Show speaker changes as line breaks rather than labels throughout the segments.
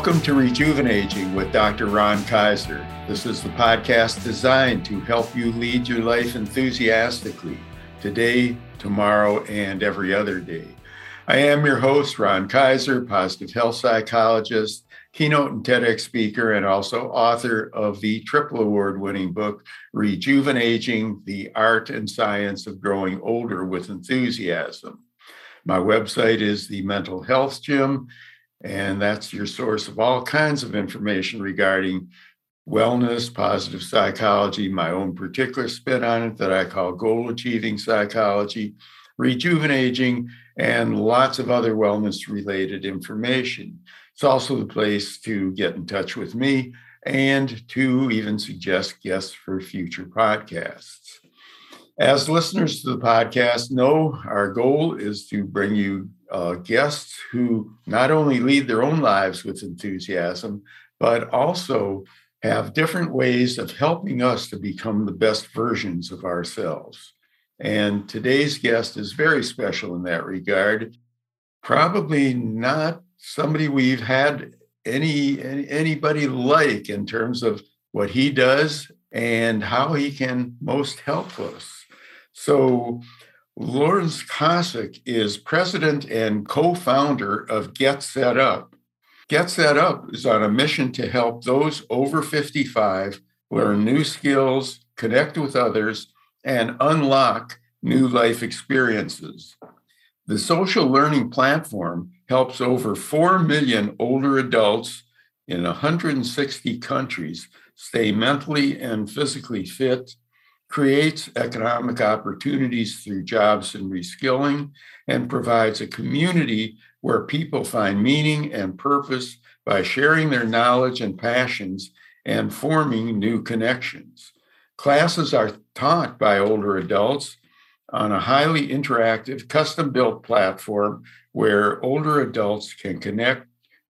Welcome to Rejuvenaging with Dr. Ron Kaiser. This is the podcast designed to help you lead your life enthusiastically today, tomorrow, and every other day. I am your host, Ron Kaiser, positive health psychologist, keynote and TEDx speaker, and also author of the triple award winning book, Rejuvenaging the Art and Science of Growing Older with Enthusiasm. My website is the Mental Health Gym and that's your source of all kinds of information regarding wellness, positive psychology, my own particular spin on it that I call goal achieving psychology, rejuvenaging, and lots of other wellness related information. It's also the place to get in touch with me and to even suggest guests for future podcasts. As listeners to the podcast know, our goal is to bring you uh, guests who not only lead their own lives with enthusiasm, but also have different ways of helping us to become the best versions of ourselves. And today's guest is very special in that regard. Probably not somebody we've had any, any anybody like in terms of what he does and how he can most help us. So Lawrence Kosick is president and co founder of Get Set Up. Get Set Up is on a mission to help those over 55 learn new skills, connect with others, and unlock new life experiences. The social learning platform helps over 4 million older adults in 160 countries stay mentally and physically fit creates economic opportunities through jobs and reskilling, and provides a community where people find meaning and purpose by sharing their knowledge and passions and forming new connections. Classes are taught by older adults on a highly interactive, custom built platform where older adults can connect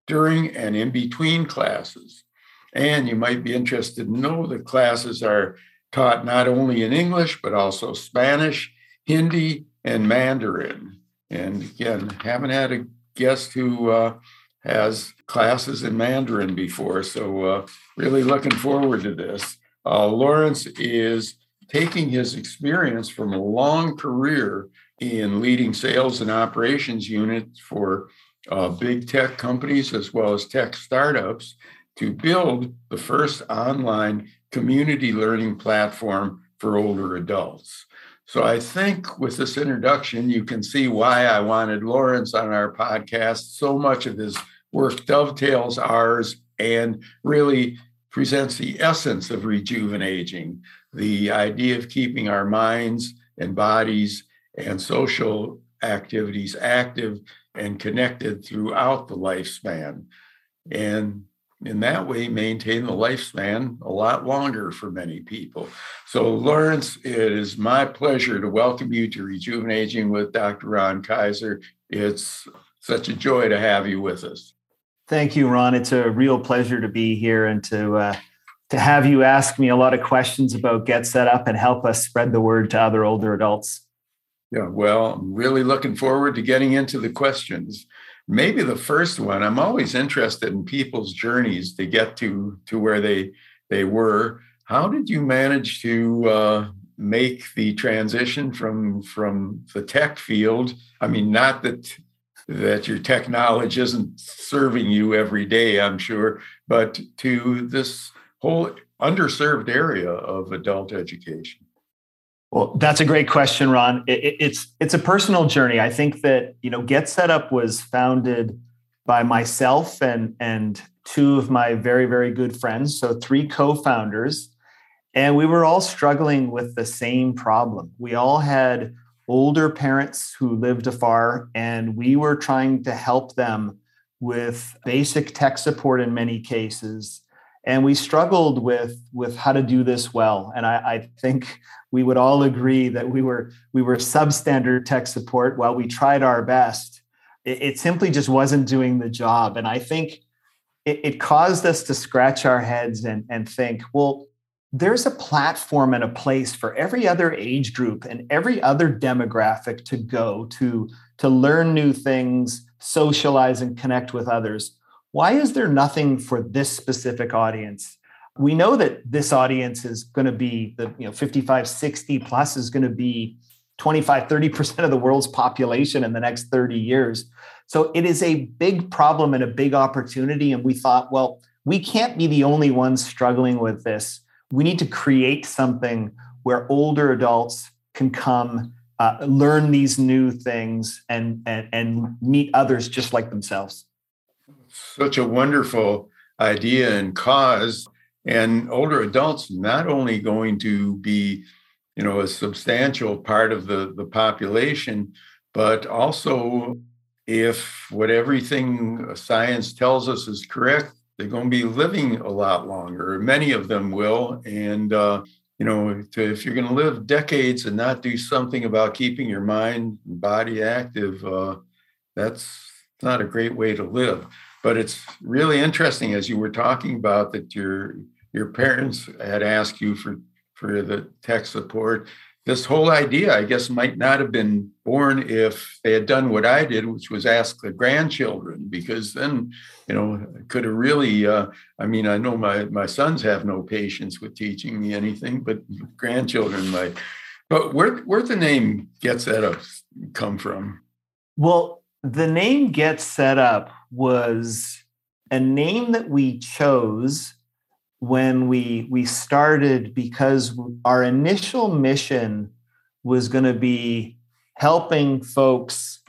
during and in between classes. And you might be interested to know that classes are taught not only in English, but also Spanish, Hindi, and Mandarin. And again, haven't had a guest who uh, has classes in Mandarin before. So, uh, really looking forward to this. Uh, Lawrence is taking his experience from a long career in leading sales and operations units for uh, big tech companies as well as tech startups to build the first online community learning platform for older adults. So I think with this introduction, you can see why I wanted Lawrence on our podcast. So much of his work dovetails ours and really presents the essence of rejuvenaging the idea of keeping our minds and bodies and social activities active and connected throughout the lifespan. And in that way maintain the lifespan a lot longer for many people. So, Lawrence, it is my pleasure to welcome you to Rejuvenaging with Dr. Ron Kaiser. It's such a joy to have you with us.
Thank you, Ron. It's a real pleasure to be here and to uh, to have you ask me a lot of questions about Get Set Up and help us spread the word to other older adults.
Yeah, well, I'm really looking forward to getting into the questions maybe the first one i'm always interested in people's journeys to get to to where they they were. How did you manage to uh, make the transition from from the tech field? I mean not that that your tech knowledge isn't serving you every day i'm sure but to this whole underserved area of adult education
well, that's a great question, Ron. It, it, it's it's a personal journey. I think that you know, Get Set Up was founded by myself and and two of my very very good friends, so three co-founders, and we were all struggling with the same problem. We all had older parents who lived afar, and we were trying to help them with basic tech support in many cases and we struggled with with how to do this well. And I, I, think we would all agree that we were we were substandard tech support while we tried our best. It, it simply just wasn't doing the job. And i think it, it caused us to scratch our heads and and think well there's a platform and a place for every other age group and every other demographic to go to to learn new things socialize and connect with others why is there nothing for this specific audience? We know that this audience is going to be the you know 55, 60 plus is going to be 25, 30% of the world's population in the next 30 years. So it is a big problem and a big opportunity. And we thought, well, we can't be the only ones struggling with this. We need to create something where older adults can come uh, learn these new things and, and and meet others just like themselves
such a wonderful idea and cause. And older adults not only going to be you know a substantial part of the the population but also if what everything science tells us is correct they're going to be living a lot longer. Many of them will. And uh, you know if you're going to live decades and not do something about keeping your mind and body active uh, that's not a great way to live but it's really interesting as you were talking about that your your parents had asked you for for the tech support. This whole idea i guess might not have been born if they had done what i did which was ask the grandchildren because then you know could have really uh, i mean i know my my sons have no patience with teaching me anything but grandchildren might. But where where the name Get Set Up come from?
Well the name get set up was a name that we chose when we we started because our initial mission was going to be helping folks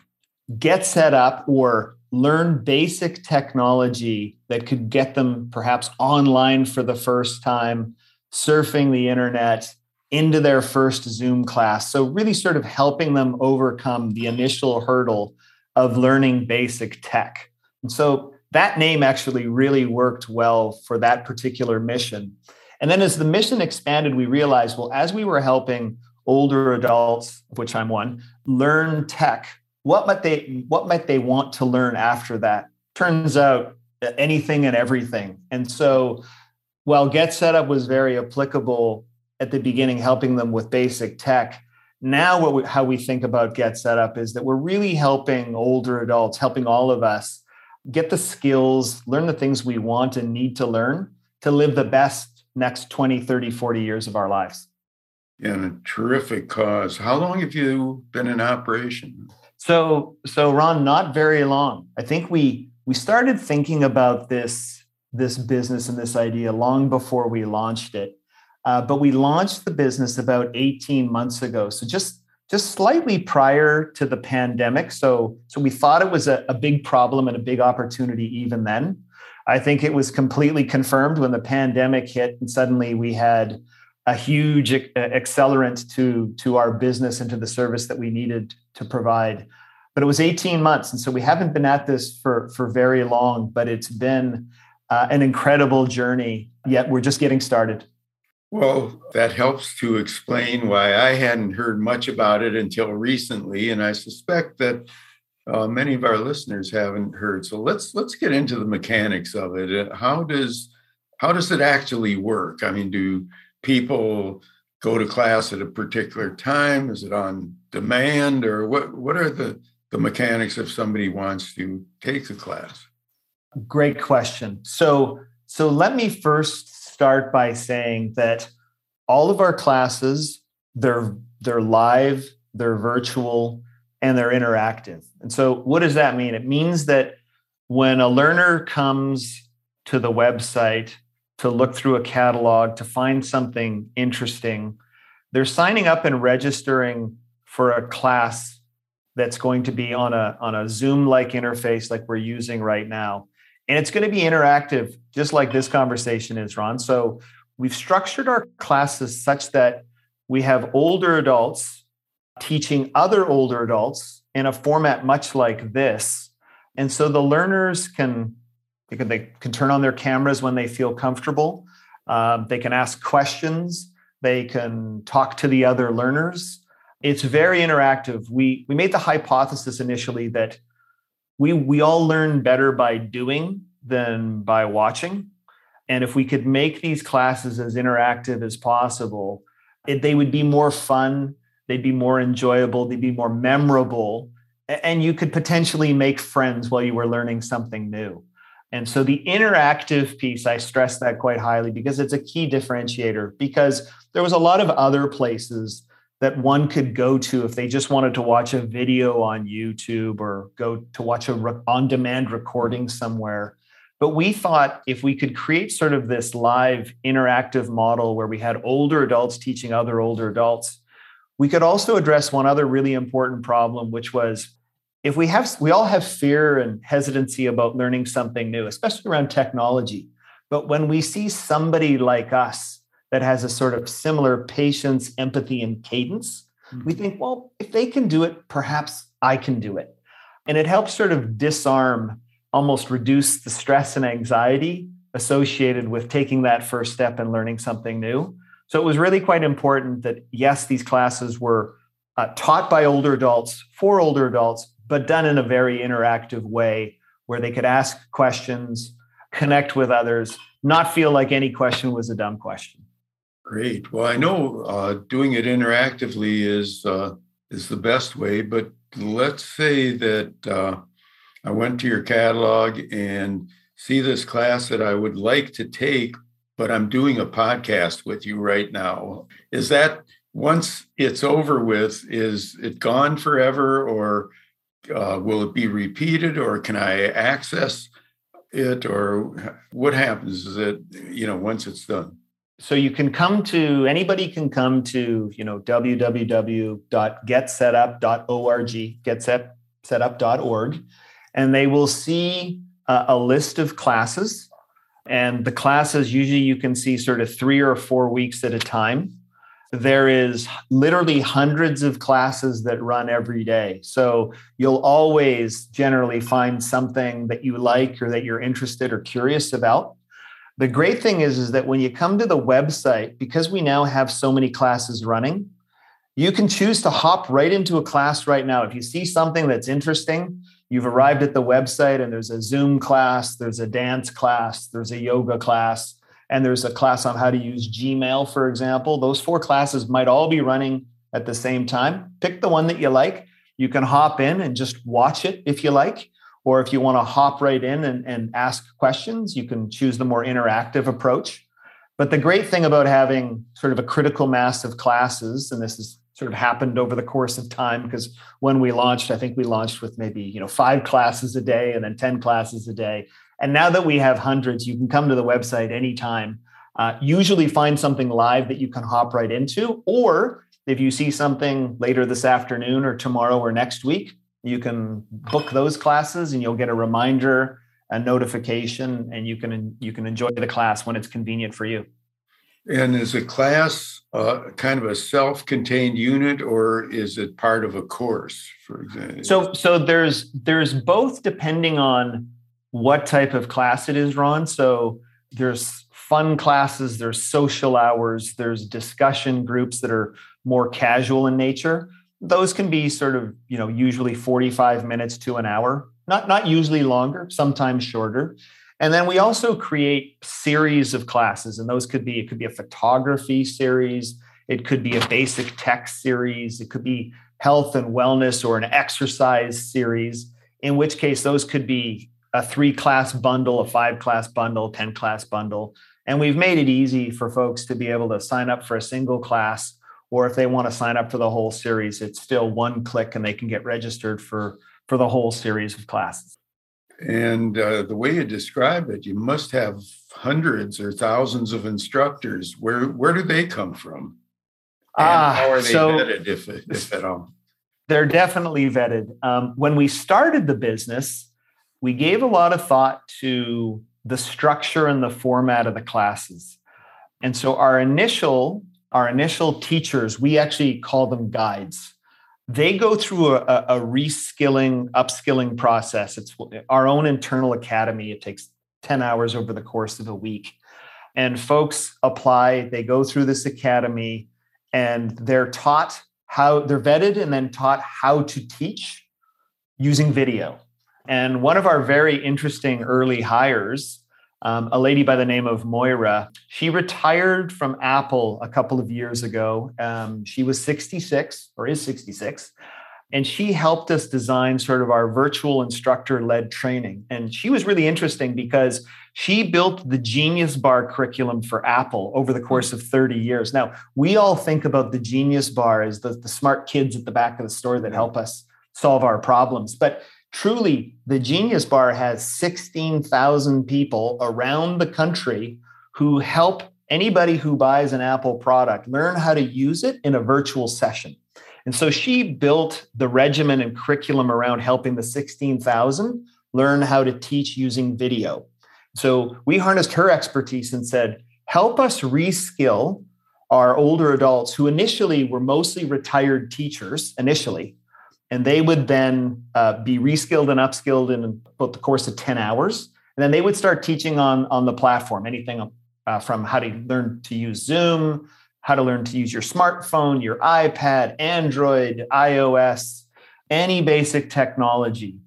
get set up or learn basic technology that could get them perhaps online for the first time surfing the internet into their first zoom class. So really sort of helping them overcome the initial hurdle of learning basic tech and so that name actually really worked well for that particular mission. And then as the mission expanded, we realized, well, as we were helping older adults, which I'm one, learn tech, what might they what might they want to learn after that? Turns out anything and everything. And so while Get Set Up was very applicable at the beginning, helping them with basic tech, now we, how we think about Get Set Up is that we're really helping older adults, helping all of us get the skills, learn the things we want and need to learn to live the best next 20, 30, 40 years of our lives.
And a terrific cause. How long have you been in operation?
So, so Ron, not very long. I think we we started thinking about this this business and this idea long before we launched it. Uh, but we launched the business about 18 months ago. So just just slightly prior to the pandemic. So, so we thought it was a, a big problem and a big opportunity even then. I think it was completely confirmed when the pandemic hit, and suddenly we had a huge accelerant to, to our business and to the service that we needed to provide. But it was 18 months. And so we haven't been at this for, for very long, but it's been uh, an incredible journey, yet we're just getting started.
Well, that helps to explain why I hadn't heard much about it until recently, and I suspect that uh, many of our listeners haven't heard. So let's let's get into the mechanics of it. Uh, how does how does it actually work? I mean, do people go to class at a particular time? Is it on demand, or what? What are the the mechanics if somebody wants to take the class?
Great question. So so let me first start by saying that all of our classes they're they're live, they're virtual, and they're interactive. And so what does that mean? It means that when a learner comes to the website to look through a catalog to find something interesting, they're signing up and registering for a class that's going to be on a on a Zoom like interface like we're using right now. And it's going to be interactive, just like this conversation is, Ron. So we've structured our classes such that we have older adults teaching other older adults in a format much like this. And so the learners can they can, they can turn on their cameras when they feel comfortable. Um, they can ask questions. They can talk to the other learners. It's very interactive. We we made the hypothesis initially that we we all learn better by doing than by watching and if we could make these classes as interactive as possible it, they would be more fun they'd be more enjoyable they'd be more memorable and you could potentially make friends while you were learning something new And so the interactive piece, I stress that quite highly because it's a key differentiator. Because there was a lot of other places that one could go to if they just wanted to watch a video on YouTube or go to watch a re- on demand recording somewhere. But we thought if we could create sort of this live interactive model where we had older adults teaching other older adults, we could also address one other really important problem, which was if we have we all have fear and hesitancy about learning something new, especially around technology. But when we see somebody like us that has a sort of similar patience, empathy, and cadence, mm-hmm. we think, well, if they can do it, perhaps I can do it. And it helps sort of disarm, almost reduce the stress and anxiety associated with taking that first step and learning something new. So it was really quite important that, yes, these classes were uh, taught by older adults for older adults, but done in a very interactive way where they could ask questions, connect with others, not feel like any question was a dumb question.
Great. Well, I know uh, doing it interactively is uh, is the best way, but let's say that uh, I went to your catalog and see this class that I would like to take, but I'm doing a podcast with you right now. Is that once it's over with, is it gone forever, or uh, will it be repeated, or can I access it, or what happens? Is it you know once it's done?
so you can come to anybody can come to you know www.getsetup.org getsetup.org and they will see a, a list of classes. And the classes usually you can see sort of three or four weeks at a time. There is literally hundreds of classes that run every day. So you'll always generally find something that you like or that you're interested or curious about. The great thing is, is that when you come to the website, because we now have so many classes running, you can choose to hop right into a class right now. If you see something that's interesting, you've arrived at the website and there's a Zoom class, there's a dance class, there's a yoga class, and there's a class on how to use Gmail, for example. Those four classes might all be running at the same time. Pick the one that you like. You can hop in and just watch it if you like. Or if you want to hop right in and, and ask questions, you can choose the more interactive approach. But the great thing about having sort of a critical mass of classes, and this has sort of happened over the course of time, because when we launched, I think we launched with maybe you know five classes a day and then 10 classes a day. And now that we have hundreds, you can come to the website anytime. Uh, usually find something live that you can hop right into, or if you see something later this afternoon or tomorrow or next week, you can book those classes and you'll get a reminder a notification and you can you can enjoy the class when it's convenient for you
and is a class uh, kind of a self-contained unit or is it part of a course for example?
So so there's there's both depending on what type of class it is ron. So there's fun classes there's social hours there's discussion groups that are more casual in nature. Those can be sort of you know usually 45 minutes to an hour. Not not usually longer sometimes shorter and then we also create series of classes and those could be it could be a photography series it could be a basic tech series it could be health and wellness or an exercise series in which case those could be a three class bundle a five class bundle 10 class bundle and we've made it easy for folks to be able to sign up for a single class or if they want to sign up for the whole series, it's still one click and they can get registered for for the whole series of classes.
And uh, the way you describe it, you must have hundreds or thousands of instructors. Where where do they come from? And uh, how are they so vetted, if, if at all?
They're definitely vetted. Um, when we started the business, we gave a lot of thought to the structure and the format of the classes. And so our initial our initial teachers, we actually call them guides. They go through a, a reskilling, upskilling process. It's our own internal academy. It takes 10 hours over the course of a week. And folks apply, they go through this academy, and they're taught how they're vetted and then taught how to teach using video. And one of our very interesting early hires um, a lady by the name of Moira. She retired from Apple a couple of years ago. Um, she was 66 or is 66. and she helped us design sort of our virtual instructor led training. And she was really interesting because she built the Genius Bar curriculum for Apple over the course of 30 years. Now, we all think about the Genius Bar as the, the smart kids at the back of the store that help us solve our problems. But truly, the Genius Bar has 16,000 people around the country who help anybody who buys an Apple product learn how to use it in a virtual session. And so she built the regimen and curriculum around helping the 16,000 learn how to teach using video. So we harnessed her expertise and said, help us reskill our older adults who initially were mostly retired teachers initially. And they would then uh, be reskilled and upskilled in about the course of 10 hours. And then they would start teaching on, on the platform, anything uh, from how to learn to use Zoom, how to learn to use your smartphone, your iPad, Android, iOS, any basic technology.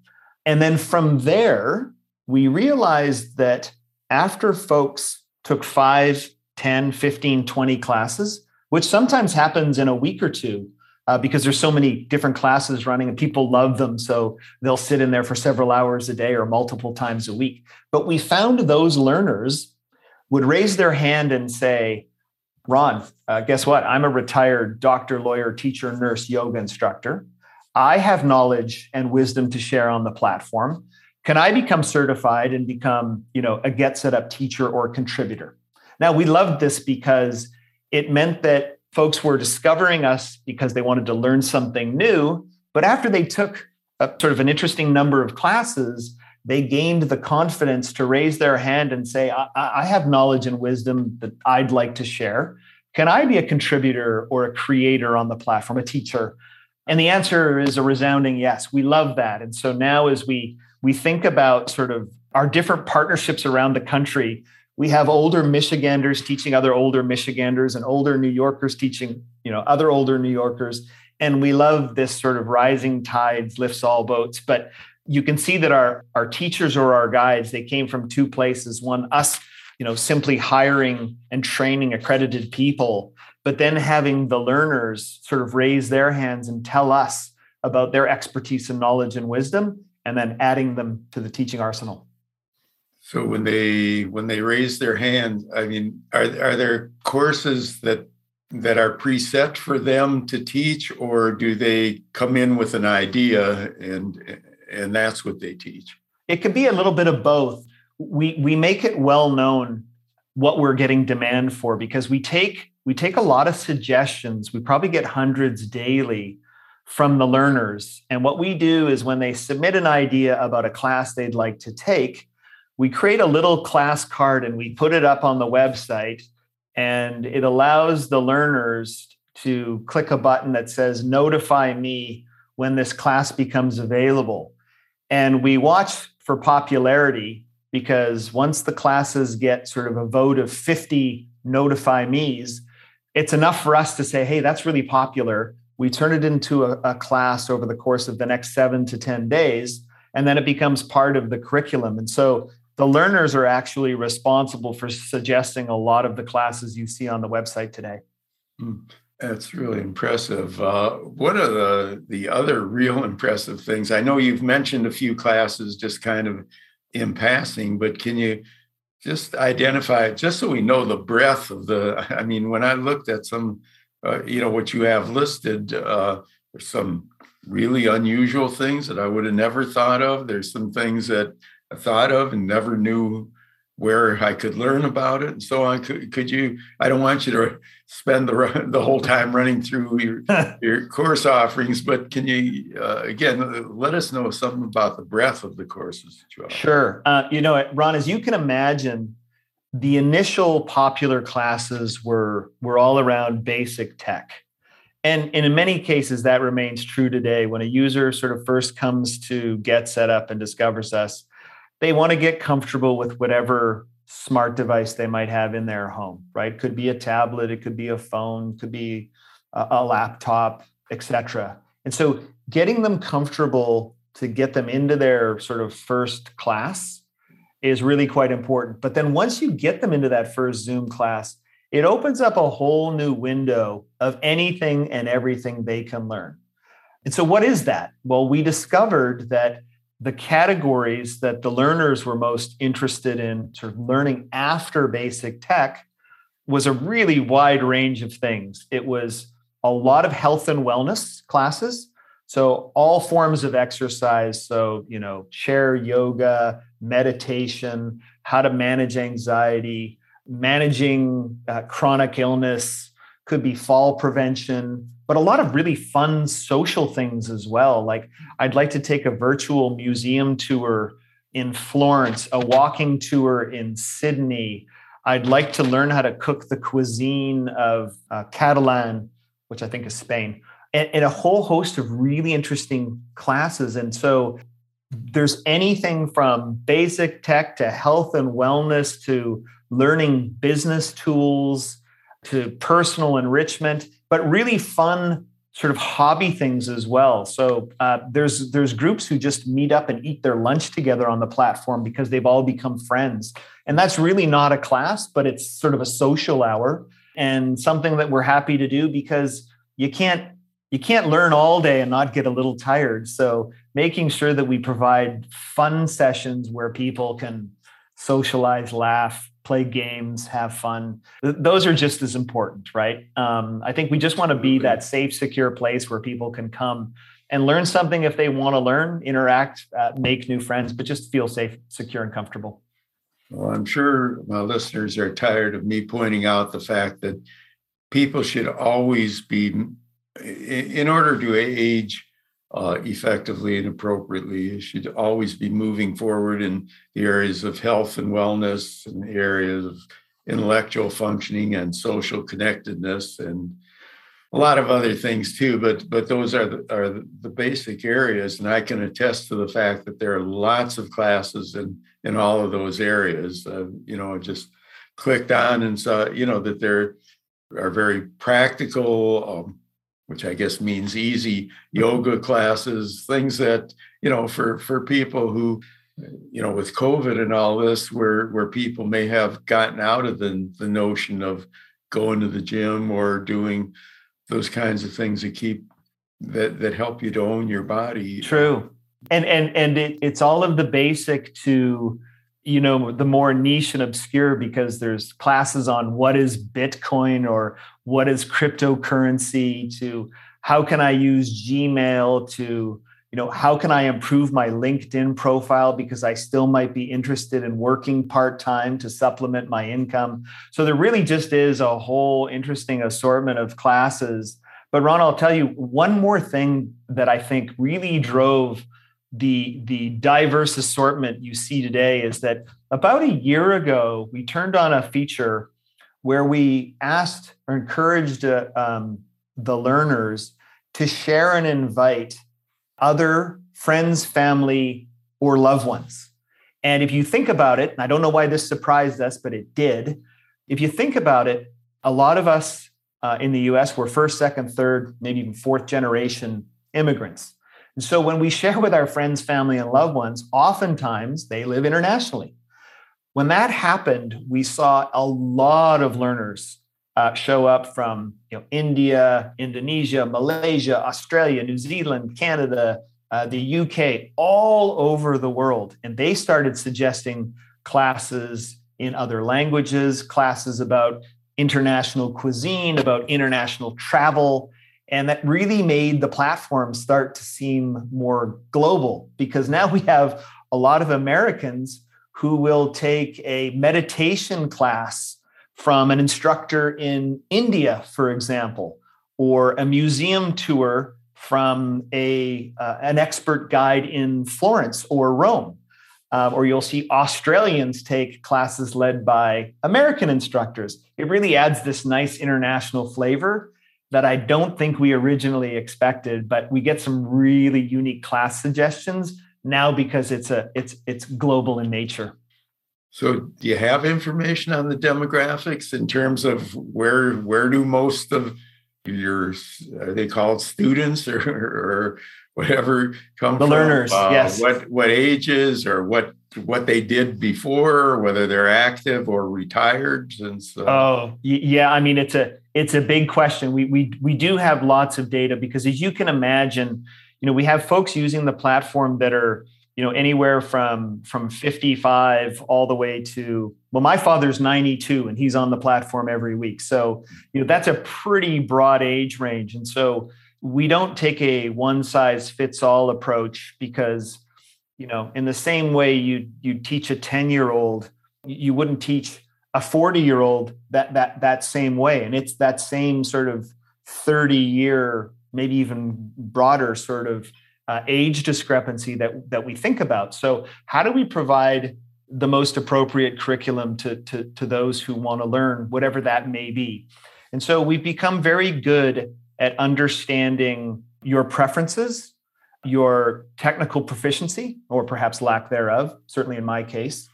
And then from there, we realized that after folks took 5, 10, 15, 20 classes, which sometimes happens in a week or two, uh, because there's so many different classes running and people love them. So they'll sit in there for several hours a day or multiple times a week. But we found those learners would raise their hand and say, Ron, uh, guess what? I'm a retired doctor, lawyer, teacher, nurse, yoga instructor. I have knowledge and wisdom to share on the platform. Can I become certified and become, you know, a get set up teacher or contributor? Now, we loved this because it meant that folks were discovering us because they wanted to learn something new. But after they took a, sort of an interesting number of classes, they gained the confidence to raise their hand and say, I, I, have knowledge and wisdom that I'd like to share. Can I be a contributor or a creator on the platform, a teacher? And the answer is a resounding yes. We love that. And so now, as we we think about sort of our different partnerships around the country, we have older Michiganders teaching other older Michiganders and older New Yorkers teaching, you know, other older New Yorkers. And we love this sort of rising tides lifts all boats. But you can see that our our teachers or our guides they came from two places one us you know simply hiring and training accredited people but then having the learners sort of raise their hands and tell us about their expertise and knowledge and wisdom and then adding them to the teaching arsenal
so when they when they raise their hand i mean are are there courses that that are preset for them to teach or do they come in with an idea and and that's what they teach.
It could be a little bit of both. We we make it well known what we're getting demand for because we take we take a lot of suggestions. We probably get hundreds daily from the learners. And what we do is when they submit an idea about a class they'd like to take, we create a little class card and we put it up on the website and it allows the learners to click a button that says notify me when this class becomes available and we watch for popularity because once the classes get sort of a vote of 50 notify me's, it's enough for us to say, hey, that's really popular. We turn it into a, a, class over the course of the next seven to 10 days, and then it becomes part of the curriculum. And so the learners are actually responsible for suggesting a lot of the classes you see on the website today.
Hmm. That's really impressive. Uh, what are the the other real impressive things? I know you've mentioned a few classes just kind of in passing, but can you just identify just so we know the breadth of the? I mean, when I looked at some, uh, you know, what you have listed, uh, some really unusual things that I would have never thought of. There's some things that thought of and never knew where I could learn about it and so on. Could, could you? I don't want you to spend the the whole time running through your your course offerings, but can you uh, again let us know something about the breadth of the courses that you offer?
Sure. Uh, you know, Ron, as you can imagine, the initial popular classes were were all around basic tech. And, and in many cases, that remains true today. When a user sort of first comes to get set up and discovers us, they want to get comfortable with whatever smart device they might have in their home, right? Could be a tablet, it could be a phone, could be a, a laptop, etc. And so getting them comfortable to get them into their sort of first class is really quite important. But then once you get them into that first Zoom class, it opens up a whole new window of anything and everything they can learn. And so, what is that? Well, we discovered that the categories that the learners were most interested in sort of learning after basic tech was a really wide range of things. It was a lot of health and wellness classes. So, all forms of exercise. So, you know, chair yoga, meditation, how to manage anxiety, managing uh, chronic illness, could be fall prevention, but a lot of really fun social things as well. Like, I'd like to take a virtual museum tour in Florence, a walking tour in Sydney. I'd like to learn how to cook the cuisine of uh, Catalan, which I think is Spain, and, and a whole host of really interesting classes. And so there's anything from basic tech to health and wellness to learning business tools to personal enrichment, but really fun sort of hobby things as well. So uh, there's there's groups who just meet up and eat their lunch together on the platform because they've all become friends, and that's really not a class, but it's sort of a social hour and something that we're happy to do because you can't you can't learn all day and not get a little tired. So making sure that we provide fun sessions where people can socialize, laugh, play games, have fun. Those are just as important, right? Um, I think we just want to be that safe, secure place where people can come and learn something if they want to learn, interact, uh, make new friends, but just feel safe, secure, and comfortable.
Well, I'm sure my listeners are tired of me pointing out the fact that people should always be, in order to age uh, effectively and appropriately. It should always be moving forward in the areas of health and wellness and the areas of intellectual functioning and social connectedness and a lot of other things too but but those are the, are the basic areas and i can attest to the fact that there are lots of classes in in all of those areas uh, you know I just clicked on and saw you know that there are very practical um, which I guess means easy yoga classes, things that, you know, for for people who, you know, with COVID and all this, where where people may have gotten out of the, the notion of going to the gym or doing those kinds of things that keep that that help you to own your body.
True. And and and it, it's all of the basic to you know the more niche and obscure because there's classes on what is bitcoin or what is cryptocurrency to how can i use gmail to you know how can i improve my linkedin profile because i still might be interested in working part-time to supplement my income. So there really just is a whole interesting assortment of classes. But ron i'll tell you one more thing that i think really drove the the diverse assortment you see today is that about a year ago we turned on a feature where we asked or encouraged uh, um, the learners to share and invite other friends family or loved ones. And if you think about it i don't know why this surprised us but it did. If you think about it a lot of us uh, in the us were first second third maybe even fourth generation immigrants and so when we share with our friends, family, and loved ones, oftentimes they live internationally. When that happened, we saw a lot of learners uh, show up from you know, India, Indonesia, Malaysia, Australia, New Zealand, Canada, uh, the UK, all over the world. And they started suggesting classes in other languages, classes about international cuisine, about international travel. And that really made the platform start to seem more global because now we have a lot of Americans who will take a meditation class from an instructor in India, for example, or a museum tour from a, uh, an expert guide in Florence or Rome. Uh, or you'll see Australians take classes led by American instructors. It really adds this nice international flavor that I don't think we originally expected, but we get some really unique class suggestions now because it's a it's it's global in nature.
So do you have information on the demographics in terms of where where do most of your are they called students or, or whatever come
the
from?
learners uh, yes
what what ages or what what they did before whether they're active or retired since
uh, oh yeah i mean it's a it's a big question. We we we do have lots of data because as you can imagine, you know, we have folks using the platform that are you know anywhere from from 55 all the way to well my father's 92 and he's on the platform every week so you know that's a pretty broad age range and so we don't take a one size fits all approach because you know in the same way you you teach a 10 year old you wouldn't teach a 40 year old that that that same way and it's that same sort of 30 year maybe even broader sort of uh, age discrepancy that that we think about. So, how do we provide the most appropriate curriculum to to, to those who want to learn, whatever that may be? And so, we've become very good at understanding your preferences, your technical proficiency, or perhaps lack thereof. Certainly, in my case.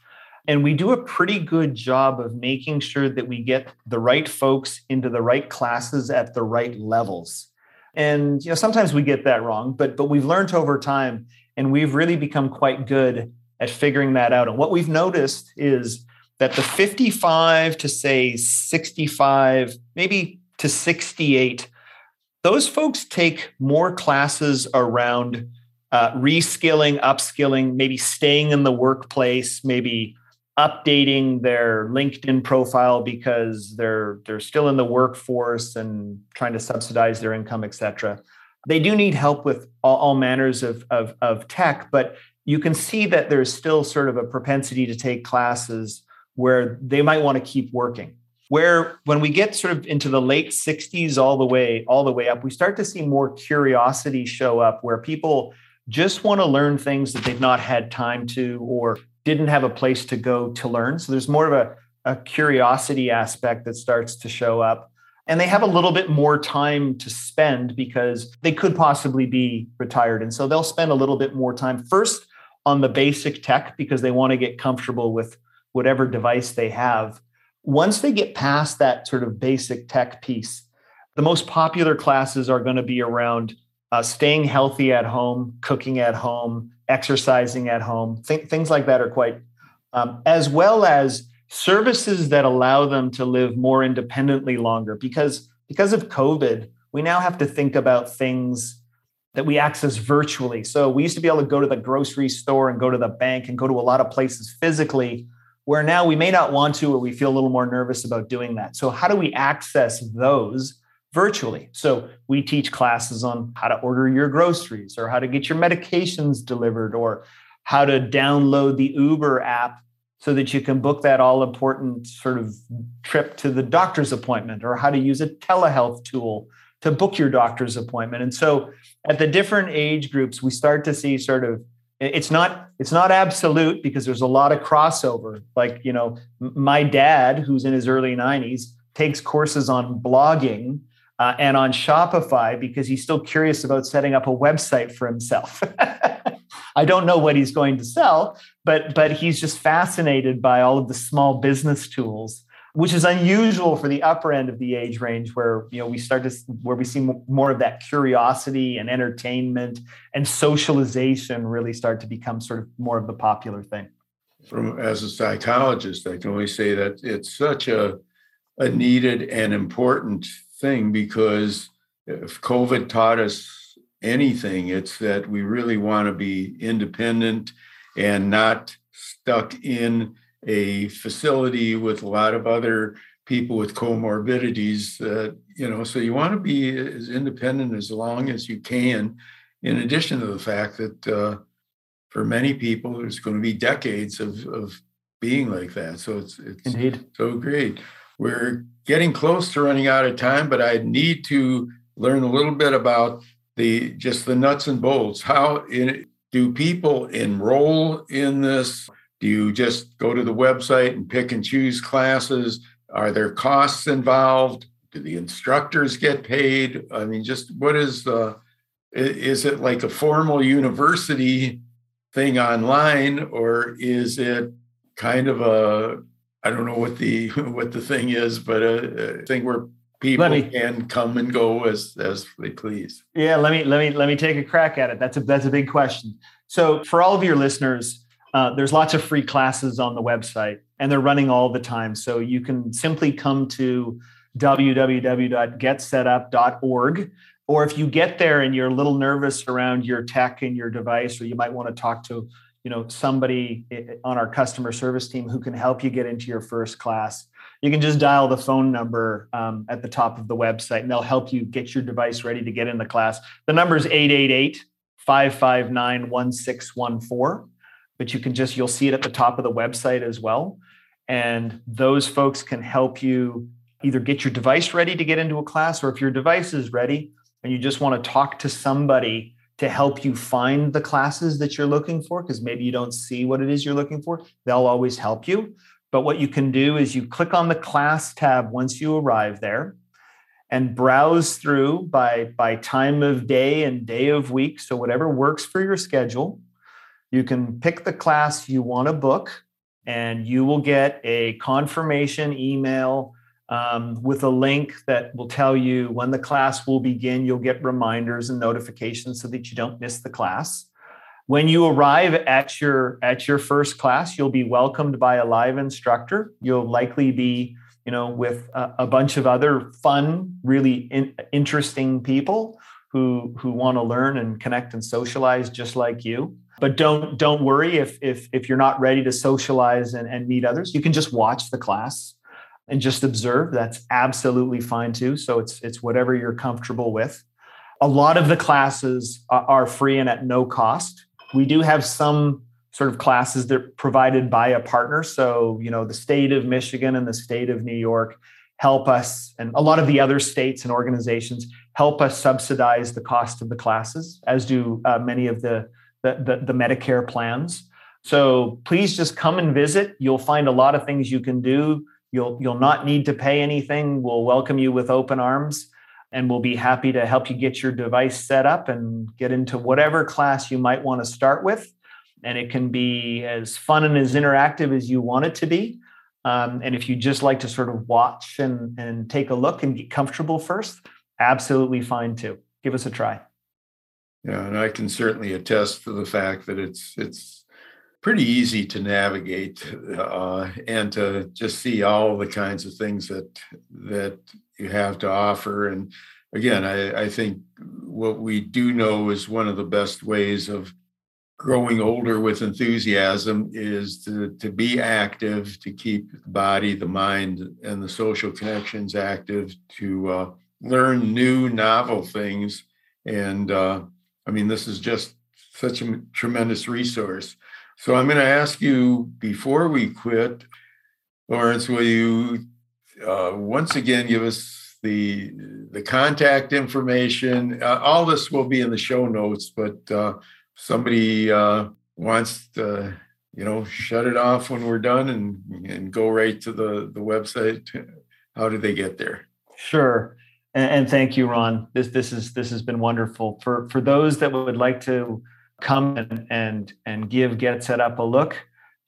And we do a pretty good job of making sure that we get the right folks into the right classes at the right levels. And you know, sometimes we get that wrong, but but we've learned over time and we've really become quite good at figuring that out. And what we've noticed is that the 55 to say 65, maybe to 68, those folks take more classes around uh, reskilling, upskilling, maybe staying in the workplace, maybe updating their LinkedIn profile because they're they're still in the workforce and trying to subsidize their income, et cetera. They do need help with all, all manners of, of, of tech, but you can see that there's still sort of a propensity to take classes where they might want to keep working. Where when we get sort of into the late 60s all the way all the way up, we start to see more curiosity show up where people just want to learn things that they've not had time to or didn't have a place to go to learn. So there's more of a, a curiosity aspect that starts to show up. And they have a little bit more time to spend because they could possibly be retired. And so they'll spend a little bit more time first on the basic tech because they want to get comfortable with whatever device they have. Once they get past that sort of basic tech piece, the most popular classes are going to be around uh, staying healthy at home, cooking at home, exercising at home. Th- things like that are quite, um, as well as services that allow them to live more independently longer. Because because of COVID, we now have to think about things that we access virtually. So we used to be able to go to the grocery store and go to the bank and go to a lot of places physically, where now we may not want to, or we feel a little more nervous about doing that. So how do we access those? Virtually. So we teach classes on how to order your groceries or how to get your medications delivered or how to download the Uber app so that you can book that all important sort of trip to the doctor's appointment or how to use a telehealth tool to book your doctor's appointment. And so at the different age groups we start to see sort of it's not it's not absolute because there's a lot of crossover like you know my dad who's in his early 90s takes courses on blogging uh, and on Shopify because he's still curious about setting up a website for himself. I don't know what he's going to sell, but but he's just fascinated by all of the small business tools, which is unusual for the upper end of the age range, where you know we start to where we see more of that curiosity and entertainment and socialization really start to become sort of more of the popular thing.
From as a psychologist, I can only say that it's such a a needed and important thing because if COVID taught us anything, it's that we really want to be independent and not stuck in a facility with a lot of other people with comorbidities that you know so you want to be as independent as long as you can in addition to the fact that uh, for many people there's going to be decades of, of being like that so it's it's
Indeed.
so great we're getting close to running out of time, but I need to learn a little bit about the just the nuts and bolts. How in, do people enroll in this? Do you just go to the website and pick and choose classes? Are there costs involved? Do the instructors get paid? I mean, just what is uh, the is it like a formal university thing online or is it kind of a I don't know what the what the thing is, but uh, I think where people me, can come and go as as they please.
Yeah, let me let me let me take a crack at it. That's a that's a big question. So for all of your listeners, uh, there's lots of free classes on the website, and they're running all the time. So you can simply come to www.getsetup.org. Or if you get there and you're a little nervous around your tech and your device, or you might want to talk to you know somebody on our customer service team who can help you get into your first class. You can just dial the phone number um, at the top of the website and they'll help you get your device ready to get in the class. The number is 888 559 1614 but you can just you'll see it at the top of the website as well. And those folks can help you either get your device ready to get into a class or if your device is ready and you just want to talk to somebody to help you find the classes that you're looking for because maybe you don't see what it is you're looking for they'll always help you. But what you can do is you click on the class tab once you arrive there and browse through by by time of day and day of week. So whatever works for your schedule you can pick the class you want to book and you will get a confirmation email um, with a link that will tell you when the class will begin. You'll get reminders and notifications so that you don't miss the class. When you arrive at your at your first class, you'll be welcomed by a live instructor. You'll likely be, you know, with a, a bunch of other fun, really in, interesting people who who want to learn and connect and socialize just like you. But don't don't worry if if if you're not ready to socialize and, and meet others. You can just watch the class and just observe that's absolutely fine too. So it's it's whatever you're comfortable with. A lot of the classes are free and at no cost. We do have some sort of classes that are provided by a partner. So you know the state of michigan and the state of new york help us and a lot of the other states and organizations help us subsidize the cost of the classes as do uh, many of the, the the, the medicare plans. So please just come and visit. You'll find a lot of things you can do You'll you'll not need to pay anything. We'll welcome you with open arms and we'll be happy to help you get your device set up and get into whatever class you might want to start with. And it can be as fun and as interactive as you want it to be. Um, and if you just like to sort of watch and, and take a look and get comfortable first, absolutely fine too. Give us a try.
Yeah, and I can certainly attest to the fact that it's it's pretty easy to navigate uh, and to just see all the kinds of things that that you have to offer. And again, I, I think what we do know is one of the best ways of growing older with enthusiasm is to, to be active, to keep the body, the mind, and the social connections active, to uh, learn new, novel things. And uh, I mean, this is just such a tremendous resource. So I'm going to ask you before we quit, Lawrence, will you uh, once again give us the the contact information? Uh, all this will be in the show notes, but uh, somebody uh, wants to, you know, shut it off when we're done and and go right to the the website. How do they get there?
Sure. And, and thank you, Ron. This this is this has been wonderful for for those that would like to come and and, and give Get Set Up a look,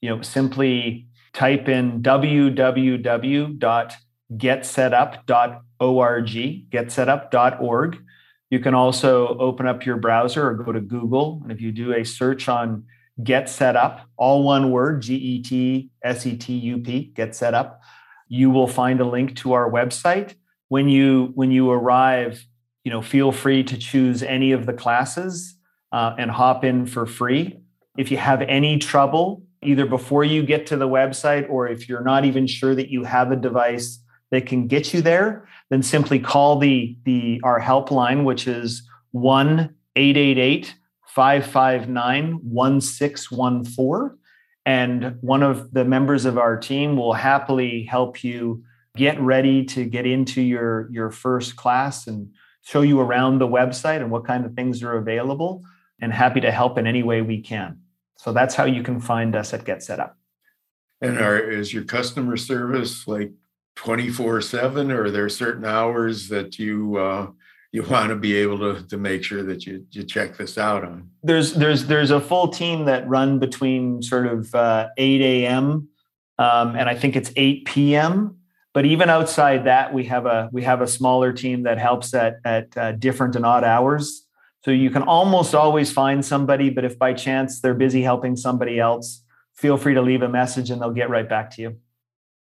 you know, simply type in www.getsetup.org, getsetup.org. You can also open up your browser or go to Google. And if you do a search on Get Set Up, all one word, G E T S E T U P, Get Set Up, you will find a link to our website. When you when you arrive, you know, feel free to choose any of the classes uh, and hop in for free. If you have any trouble, either before you get to the website or if you're not even sure that you have a device that can get you there, then simply call the, the our helpline, which is 1 888 559 1614. And one of the members of our team will happily help you get ready to get into your, your first class and show you around the website and what kind of things are available and happy to help in any way we can. So that's how you can find us at Get Set Up.
And are, is your customer service like 24 7 or are there certain hours that you uh, you want to be able to, to make sure that you, you check this out on?
There's there's there's a full team that run between sort of uh, 8 a.m. Um, and I think it's 8 p.m. But even outside that, we have a we have a smaller team that helps at at uh, different and odd hours. So you can almost always find somebody, but if by chance they're busy helping somebody else, feel free to leave a message and they'll get right back to you.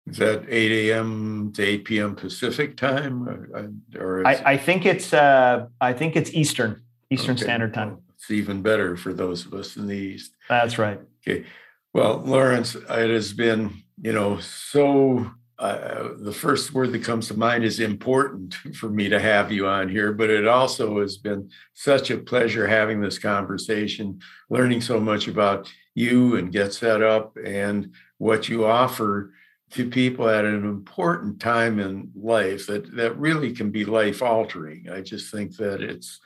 Is that 8 a.m. to 8 p.m. Pacific time, or,
or I, I, think it's uh, I think it's Eastern Eastern okay. Standard Time.
Well, it's even better for those of us in the East.
That's right.
Okay. Well, Lawrence, it has been you know so uh, the first word that comes to mind is important for me to have you on here, but it also has been such a pleasure having this conversation, learning so much about you and Get Set Up and what you offer to people at an important time in life that, that really can be life altering. I just think that it's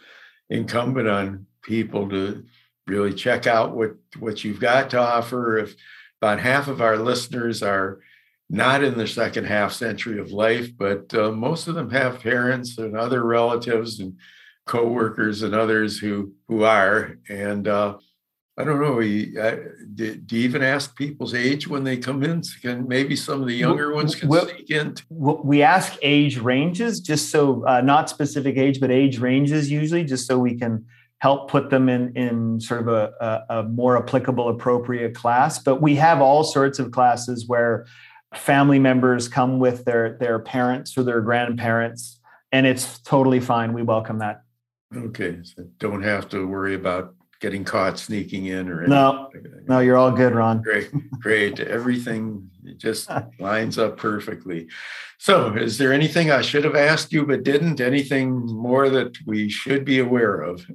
incumbent on people to really check out what, what you've got to offer. If about half of our listeners are not in the second half century of life, but uh, most of them have parents and other relatives and coworkers and others who who are. And uh, I don't know. We, uh, do, do, you even ask people's age when they come in? Can maybe some of the younger ones can well, sneak in?
We ask age ranges, just so uh, not specific age, but age ranges usually, just so we can help put them in in sort of a, a, a more applicable, appropriate class. But we have all sorts of classes where family members come with their their parents or their grandparents and it's totally fine. We welcome that.
Okay so don't have to worry about getting caught sneaking in or
no. no you're all good ron.
Great great. Everything just lines up perfectly. So is there anything i should have asked you but didn't? Anything more that we should be aware of?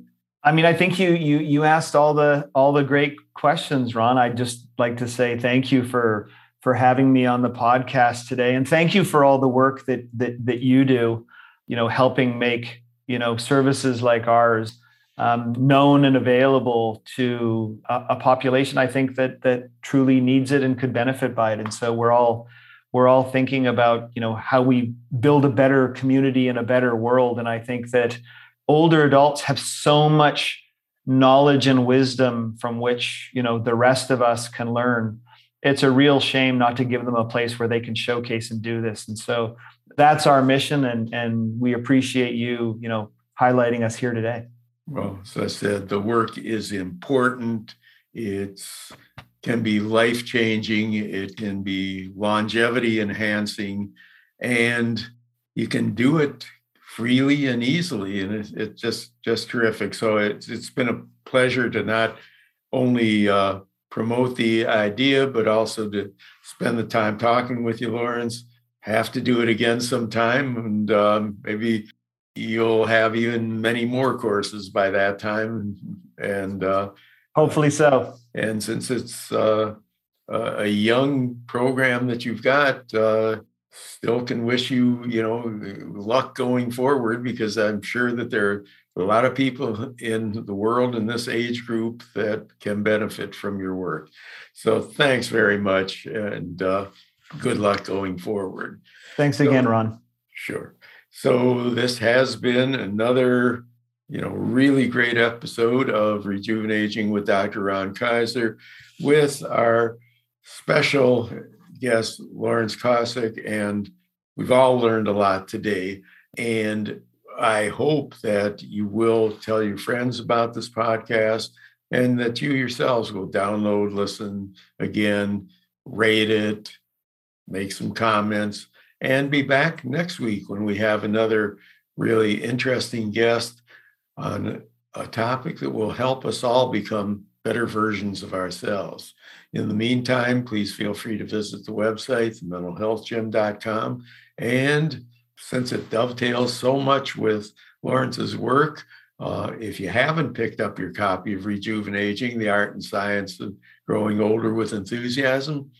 I mean, I think you you you asked all the all the great questions, Ron. I'd just like to say thank you for for having me on the podcast today. And thank you for all the work that that that you do, you know, helping make, you know, services like ours um, known and available to a, a, population I think that that truly needs it and could benefit by it. And so we're all we're all thinking about, you know, how we build a better community and a better world. And I think that older adults have so much knowledge and wisdom from which, you know, the rest of us can learn it's a real shame not to give them a place where they can showcase and do this. And so that's our mission, and and we appreciate you, you know, highlighting us here today.
Well, as I said, the work is important. It's can be life changing. It can be longevity enhancing, and you can do it freely and easily, and it's, it's just just terrific. So it's it's been a pleasure to not only uh, promote the idea, but also to spend the time talking with you, Lawrence. Have to do it again sometime, and um, maybe you'll have even many more courses by that time. And uh,
hopefully so.
And since it's uh, a young program that you've got, uh, still can wish you, you know, luck going forward because I'm sure that there a lot of people in the world in this age group that can benefit from your work. So thanks very much and uh, good luck going forward.
Thanks again, Ron.
Sure. So this has been another, you know, really great episode of Rejuvenaging with Dr. Ron Kaiser with our special guest, Lawrence Kosick, and we've all learned a lot today. And I hope that you will tell your friends about this podcast and that you yourselves will download, listen again, rate it, make some comments, and be back next week when we have another really interesting guest on a topic that will help us all become better versions of ourselves. In the meantime, please feel free to visit the website, thementalhealthgym.com, and since it dovetails so much with Lawrence's work, uh, if you haven't picked up your copy of Rejuvenaging, the Art and Science of Growing Older with Enthusiasm,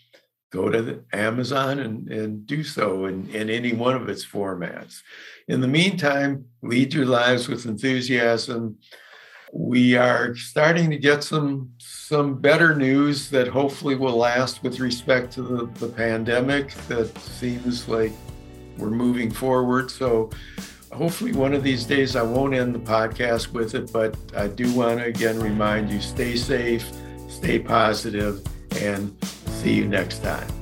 go to Amazon and, and do so in, in any one of its formats. In the meantime, lead your lives with enthusiasm. We are starting to get some some better news that hopefully will last with respect to the, the pandemic that seems like we're moving forward. So hopefully one of these days I won't end the podcast with it, but I do want to again remind you stay safe, stay positive, and see you next time.